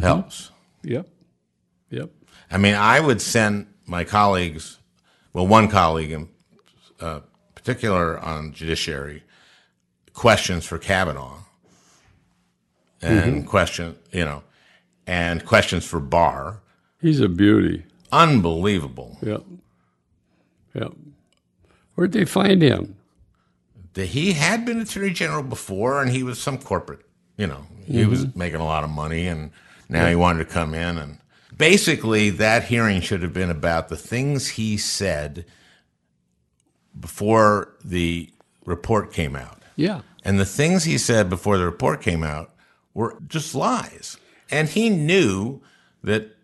Speaker 1: helps.
Speaker 4: Yep. Yep.
Speaker 1: I mean, I would send my colleagues, well, one colleague in uh, particular on judiciary, questions for Kavanaugh, and question, you know, and questions for Barr.
Speaker 4: He's a beauty.
Speaker 1: Unbelievable.
Speaker 4: Yep. Yep. Where'd they find him?
Speaker 1: That he had been attorney general before, and he was some corporate. You know, he was making a lot of money, and now he wanted to come in. And basically, that hearing should have been about the things he said before the report came out.
Speaker 4: Yeah.
Speaker 1: And the things he said before the report came out were just lies. And he knew that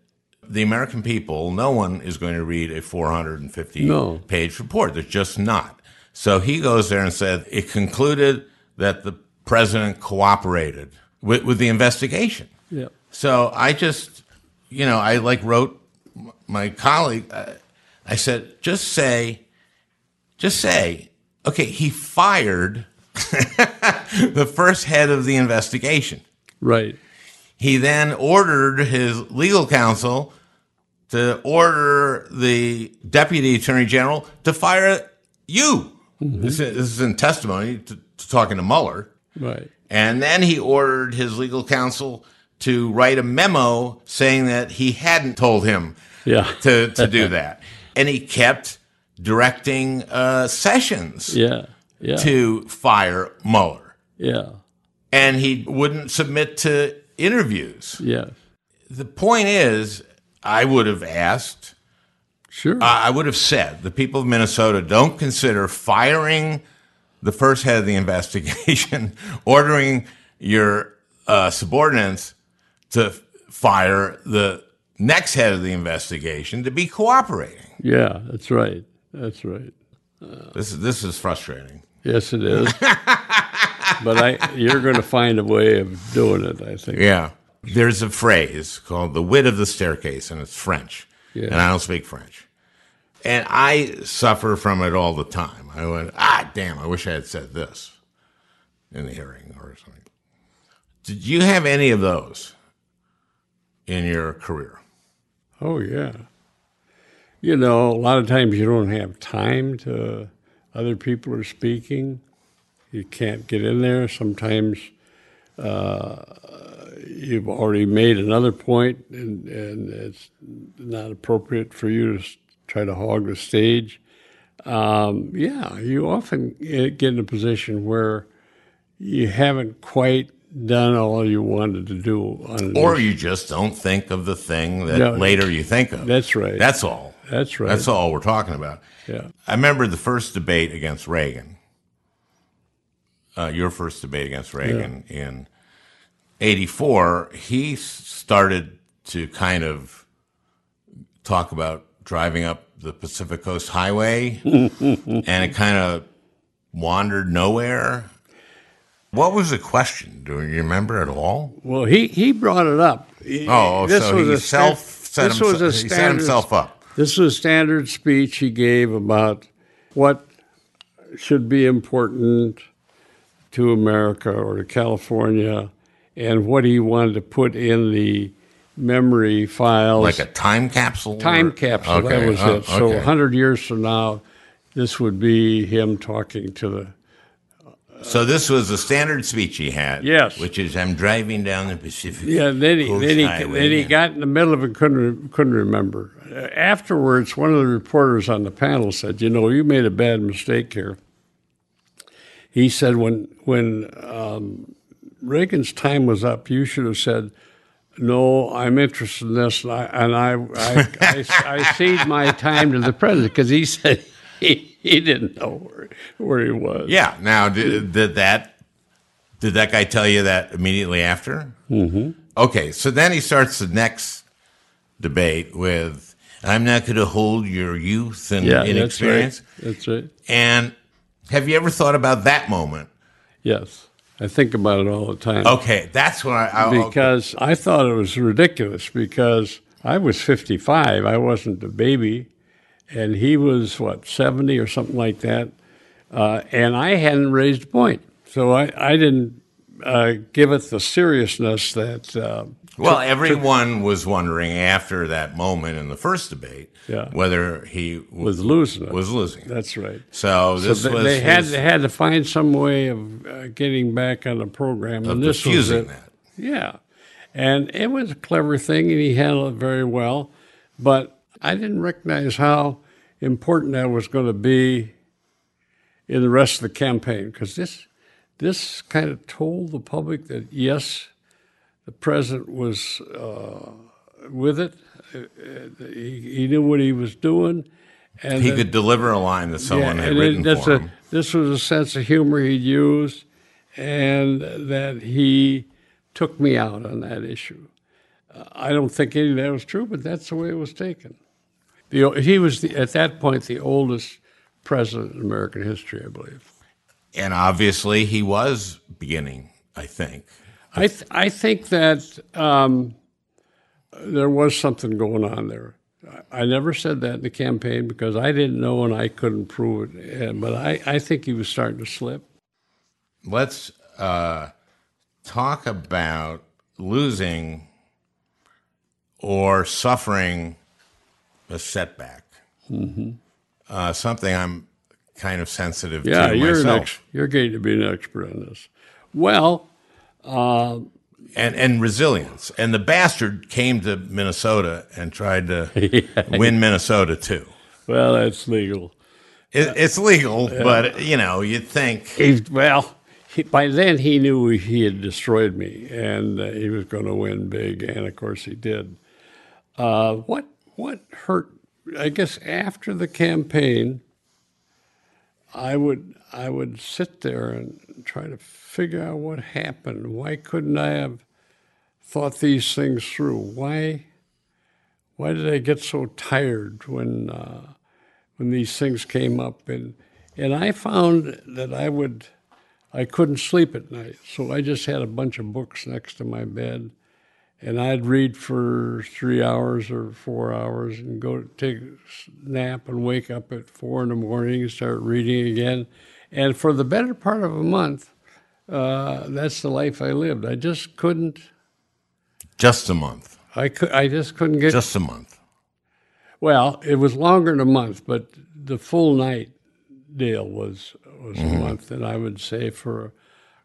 Speaker 1: the American people, no one is going to read a 450
Speaker 4: No.
Speaker 1: page report. There's just not. So he goes there and said it concluded that the president cooperated with, with the investigation.
Speaker 4: Yep.
Speaker 1: So I just, you know, I like wrote my colleague, uh, I said, just say, just say, okay, he fired the first head of the investigation.
Speaker 4: Right.
Speaker 1: He then ordered his legal counsel to order the deputy attorney general to fire you. This, is, this is in testimony to, to talking to Mueller.
Speaker 4: Right.
Speaker 1: And then he ordered his legal counsel to write a memo saying that he hadn't told him
Speaker 4: Yeah.
Speaker 1: to, to do that. And he kept directing uh, Sessions
Speaker 4: Yeah. Yeah.
Speaker 1: to fire Mueller.
Speaker 4: Yeah.
Speaker 1: And he wouldn't submit to interviews.
Speaker 4: Yes.
Speaker 1: The point is, I would have asked,
Speaker 4: Sure.
Speaker 1: I I would have said, the people of Minnesota don't consider firing the first head of the investigation, ordering your uh, subordinates to fire the next head of the investigation to be cooperating.
Speaker 4: yeah. That's right. That's right.
Speaker 1: This is this is frustrating.
Speaker 4: Yes, it is. but I, you're going to find a way of doing it. I think.
Speaker 1: Yeah. There's a phrase called the wit of the staircase, and it's French.
Speaker 4: Yeah.
Speaker 1: And I don't speak French. And I suffer from it all the time. I went, ah, damn, I wish I had said this in the hearing or something. Did you have any of those in your career?
Speaker 4: Oh yeah. You know, a lot of times you don't have time to. Other people are speaking. You can't get in there. Sometimes uh, you've already made another point, and, and it's not appropriate for you to try to hog the stage. Um, yeah, you often get in a position where you haven't quite done all you wanted to do
Speaker 1: Or you just don't think of the thing that
Speaker 4: No.
Speaker 1: later you think of.
Speaker 4: That's right.
Speaker 1: That's all.
Speaker 4: That's right.
Speaker 1: That's all we're talking about.
Speaker 4: Yeah.
Speaker 1: I remember the first debate against Reagan. Uh, your first debate against Reagan in '84. He started to kind of talk about driving up the Pacific Coast Highway, and it kind of wandered nowhere. What was the question? Do you remember at all?
Speaker 4: Well, he, he brought it up. He-
Speaker 1: Oh, oh so he
Speaker 4: a
Speaker 1: self set,
Speaker 4: this was
Speaker 1: himself,
Speaker 4: a
Speaker 1: he set himself up.
Speaker 4: This was a standard speech he gave about what should be important to America or to California, and what he wanted to put in the memory files.
Speaker 1: Like a time capsule?
Speaker 4: time
Speaker 1: or-
Speaker 4: capsule. That
Speaker 1: Okay,
Speaker 4: was
Speaker 1: oh,
Speaker 4: it. So
Speaker 1: okay.
Speaker 4: 100 years from now, this would be him talking to the
Speaker 1: So this was a standard speech he had.
Speaker 4: Yes.
Speaker 1: Which is, I'm driving down the Pacific.
Speaker 4: Yeah, then he,
Speaker 1: Coast
Speaker 4: then he,
Speaker 1: Highway
Speaker 4: then he
Speaker 1: and-
Speaker 4: got in the middle of it, couldn't, couldn't remember. Uh, Afterwards, one of the reporters on the panel said, You know, you made a bad mistake here. He said, When, when um, Reagan's time was up, you should have said, no, I'm interested in this, and I and I I, I, I cede my time to the president because he said he, he didn't know where where he was.
Speaker 1: Yeah. Now, did, did that did that guy tell you that immediately after? Mm-hmm. Okay. So then he starts the next debate with I'm not going to hold your youth and
Speaker 4: Yeah,
Speaker 1: inexperience.
Speaker 4: that's right. That's right.
Speaker 1: And have you ever thought about that moment?
Speaker 4: Yes, I think about it all the time.
Speaker 1: Okay, that's what I. I
Speaker 4: because I thought it was ridiculous because I was 55, I wasn't a baby, and he was what 70 or something like that, uh, and I hadn't raised a point, so I, I didn't uh, give it the seriousness that. Uh,
Speaker 1: well, everyone was wondering after that moment in the first debate
Speaker 4: Yeah.
Speaker 1: whether he w-
Speaker 4: was losing it.
Speaker 1: was losing.
Speaker 4: That's right.
Speaker 1: So
Speaker 4: So
Speaker 1: this
Speaker 4: they,
Speaker 1: was
Speaker 4: they had they had to find some way of uh, getting back on the program,
Speaker 1: of
Speaker 4: and this was it.
Speaker 1: that.
Speaker 4: Yeah. And it was a clever thing, and he handled it very well. But I didn't recognize how important that was going to be in the rest of the campaign because this, this kind of told the public that, yes, the president was uh, with it. Uh, uh, He, he knew what he was doing. And
Speaker 1: He
Speaker 4: that-
Speaker 1: could deliver a line that someone
Speaker 4: yeah,
Speaker 1: had
Speaker 4: it-
Speaker 1: written
Speaker 4: that's
Speaker 1: for
Speaker 4: a,
Speaker 1: him.
Speaker 4: This was a sense of humor he'd used, and that he took me out on that issue. Uh, I don't think any of that was true, but that's the way it was taken. The, he was, the, at that point, the oldest president in American history, I believe.
Speaker 1: And obviously, he was beginning. I think.
Speaker 4: I, th- I think that um, there was something going on there. I never said that in the campaign because I didn't know and I couldn't prove it. But I, I think he was starting to slip.
Speaker 1: Let's uh, talk about losing or suffering a setback. Uh, something I'm kind of sensitive
Speaker 4: Yeah,
Speaker 1: to
Speaker 4: you're
Speaker 1: myself.
Speaker 4: ex- you're going to be an expert on this. Well,
Speaker 1: and and resilience. And the bastard came to Minnesota and tried to win Minnesota too.
Speaker 4: well, that's legal.
Speaker 1: It, it's legal, but you know, you'd think
Speaker 4: He, well, he, by then he knew he had destroyed me, and uh, he was going to win big, and of course he did. Uh, what what hurt? I guess after the campaign, I would I would sit there and try to figure out what happened. Why couldn't I have thought these things through? Why why did I get so tired when uh, when these things came up? And and I found that I would I couldn't sleep at night, so I just had a bunch of books next to my bed, and I'd read for three hours or four hours, and go take a nap and wake up at four in the morning and start reading again. And for the better part of a month, uh, that's the life I lived. I just couldn't.
Speaker 1: just a month,
Speaker 4: I could. I just couldn't get.
Speaker 1: just a month.
Speaker 4: Well, it was longer than a month, but the full night deal was was a month, and I would say for a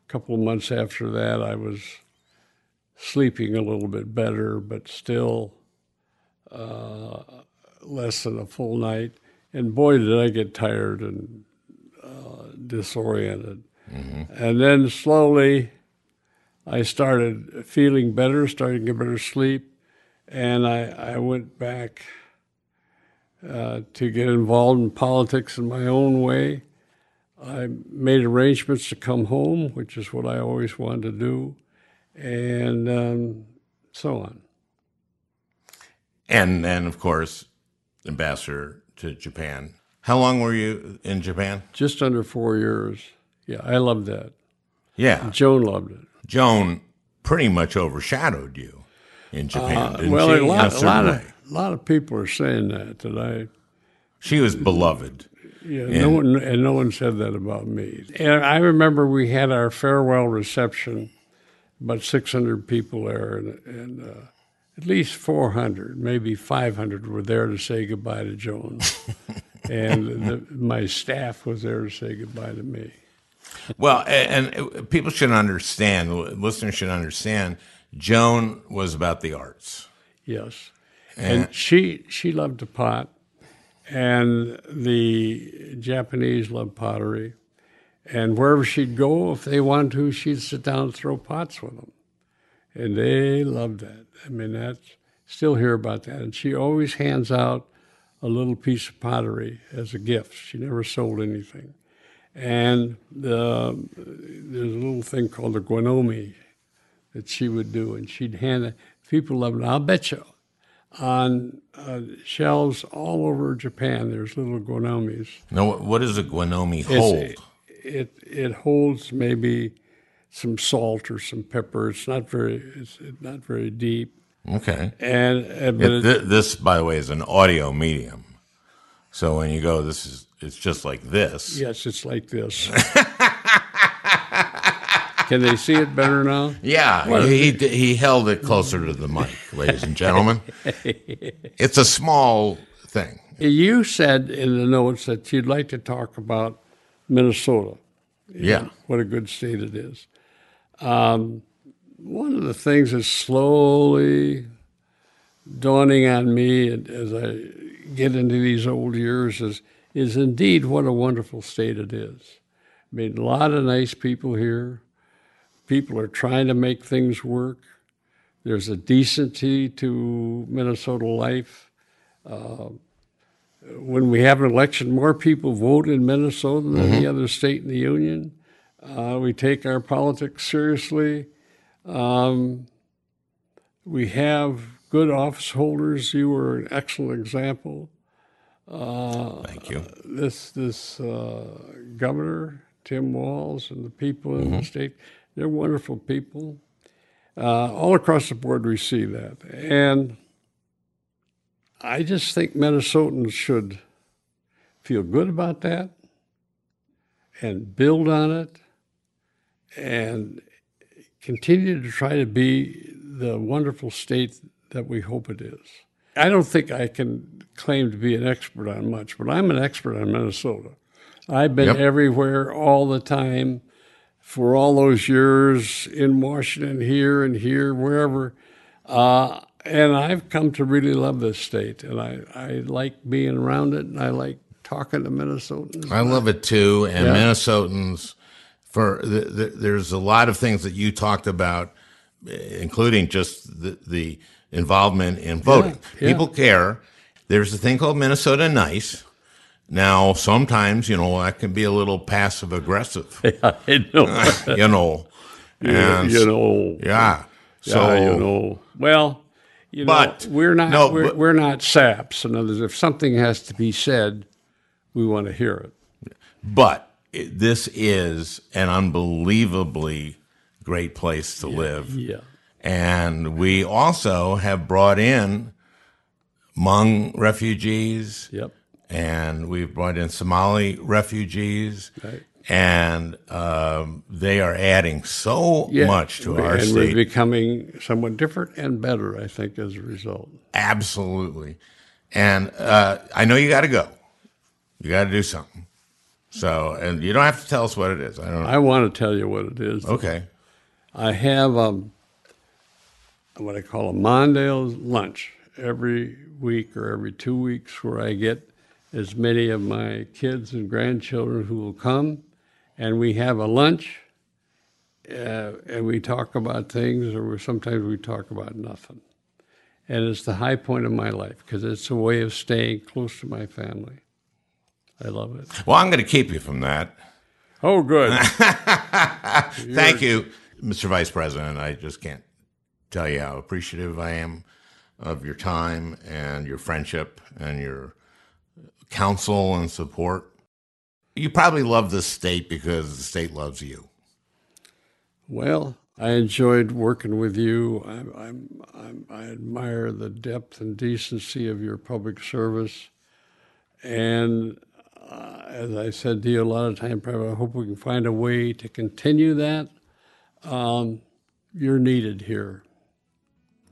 Speaker 4: couple of months after that, I was sleeping a little bit better, but still uh, less than a full night. And boy, did I get tired and uh, disoriented. And then slowly, I started feeling better, starting to get better sleep, and I, I went back uh, to get involved in politics in my own way. I made arrangements to come home, which is what I always wanted to do, and um, so on.
Speaker 1: And then, of course, ambassador to Japan. How long were you in Japan?
Speaker 4: Just under four years. Yeah, I loved that.
Speaker 1: Yeah,
Speaker 4: Joan loved it.
Speaker 1: Joan pretty much overshadowed you in Japan. didn't
Speaker 4: Uh, well,
Speaker 1: she?
Speaker 4: a lot, a lot of a lot of people are saying that that I
Speaker 1: She was beloved.
Speaker 4: Yeah, no one and no one said that about me. And I remember we had our farewell reception, about 600 people there, and, and uh, at least 400, maybe 500 were there to say goodbye to Joan, and the, my staff was there to say goodbye to me.
Speaker 1: Well, a- and uh, people should understand, listeners should understand, Joan was about the arts.
Speaker 4: Yes, and she she loved to pot, and the Japanese loved pottery, and wherever she'd go, if they wanted to, she'd sit down and throw pots with them, and they loved that. I mean, that's still hear about that, and she always hands out a little piece of pottery as a gift. She never sold anything, and the, there's a little thing called the guinomi that she would do, and she'd hand it. People loved it. I'll bet you, on uh, shelves all over Japan. There's little guinomis.
Speaker 1: Now, what- does a guinomi hold?
Speaker 4: It's- It it holds maybe some salt or some pepper. It's not very it's not very deep.
Speaker 1: okay.
Speaker 4: And uh, but
Speaker 1: It, th- this, by the way, is an audio medium. So when you go, this is it's just like this.
Speaker 4: yes, it's like this. Can they see it better now?
Speaker 1: Yeah, he, he he held it closer to the mic, ladies and gentlemen. it's a small thing.
Speaker 4: You said in the notes that you'd like to talk about Minnesota.
Speaker 1: Yeah.
Speaker 4: what a good state it is. Um, one of the things that's slowly dawning on me as I get into these old years is, is indeed what a wonderful state it is. I mean, a lot of nice people here. People are trying to make things work. There's a decency to Minnesota life. Uh, when we have an election, more people vote in Minnesota than any other state in the union. Uh, we take our politics seriously. Um, we have good office holders. You were an excellent example.
Speaker 1: Thank you.
Speaker 4: This this uh, governor Tim Walz and the people in the state, they're wonderful people. Uh, all across the board, we see that, and I just think Minnesotans should feel good about that and build on it and continue to try to be the wonderful state that we hope it is. I don't think I can claim to be an expert on much, but I'm an expert on Minnesota. I've been
Speaker 1: Yep.
Speaker 4: everywhere all the time for all those years in Washington, here and here, wherever. Uh, and I've come to really love this state, and I, I like being around it, and I like talking to Minnesotans.
Speaker 1: I love it too. And
Speaker 4: Yeah.
Speaker 1: Minnesotans, for the, the, there's a lot of things that you talked about, including just the, the involvement in voting.
Speaker 4: yeah.
Speaker 1: People care. There's a thing called Minnesota Nice. Now, sometimes, you know, that can be a little passive aggressive,
Speaker 4: I know.
Speaker 1: you know. And
Speaker 4: you know.
Speaker 1: yeah. So,
Speaker 4: yeah, you know. Well, you
Speaker 1: But-
Speaker 4: know, we're not
Speaker 1: no,
Speaker 4: we're,
Speaker 1: but-
Speaker 4: we're not saps. In other words, if something has to be said, we want to hear it.
Speaker 1: but this is an unbelievably great place to live.
Speaker 4: Yeah.
Speaker 1: And we also have brought in Hmong refugees,
Speaker 4: Yep.
Speaker 1: and we've brought in Somali refugees,
Speaker 4: Right.
Speaker 1: And um, they are adding so
Speaker 4: Yeah.
Speaker 1: much to our
Speaker 4: and
Speaker 1: state.
Speaker 4: we're becoming somewhat different and better, I think, as a result.
Speaker 1: Absolutely. And uh, I know you got to go. You got to do something. So, and you don't have to tell us what it is. I don't know.
Speaker 4: I want to tell you what it is.
Speaker 1: Okay.
Speaker 4: I have um, what I call a Mondale lunch every week or every two weeks where I get as many of my kids and grandchildren who will come and we have a lunch uh, and we talk about things or sometimes we talk about nothing. And it's the high point of my life because it's a way of staying close to my family. I love it.
Speaker 1: Well, I'm going to keep you from that.
Speaker 4: Oh, good.
Speaker 1: Thank you, Mr. Vice President. I just can't tell you how appreciative I am of your time and your friendship and your counsel and support. You probably love the state because the state loves you.
Speaker 4: Well, I enjoyed working with you. I'm, I'm, I admire the depth and decency of your public service. And uh, as I said to you a lot of time, probably, I hope we can find a way to continue that. Um, you're needed here.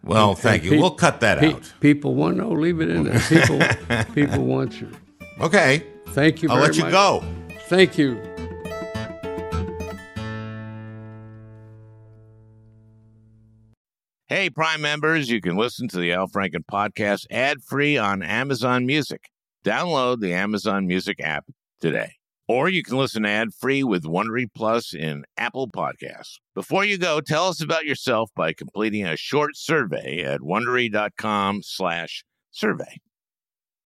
Speaker 1: Well, thank you.
Speaker 4: pe-
Speaker 1: We'll cut that
Speaker 4: Pe-
Speaker 1: out.
Speaker 4: People want no, leave it in there. People, people want you.
Speaker 1: Okay.
Speaker 4: Thank you.
Speaker 1: I'll let you
Speaker 4: much.
Speaker 1: go.
Speaker 4: Thank you.
Speaker 5: Hey, Prime members, you can listen to the Al Franken podcast ad free on Amazon Music. Download the Amazon Music app today. Or you can listen ad free with Wondery Plus in Apple Podcasts. Before you go, tell us about yourself by completing a short survey at wondery.com slash survey.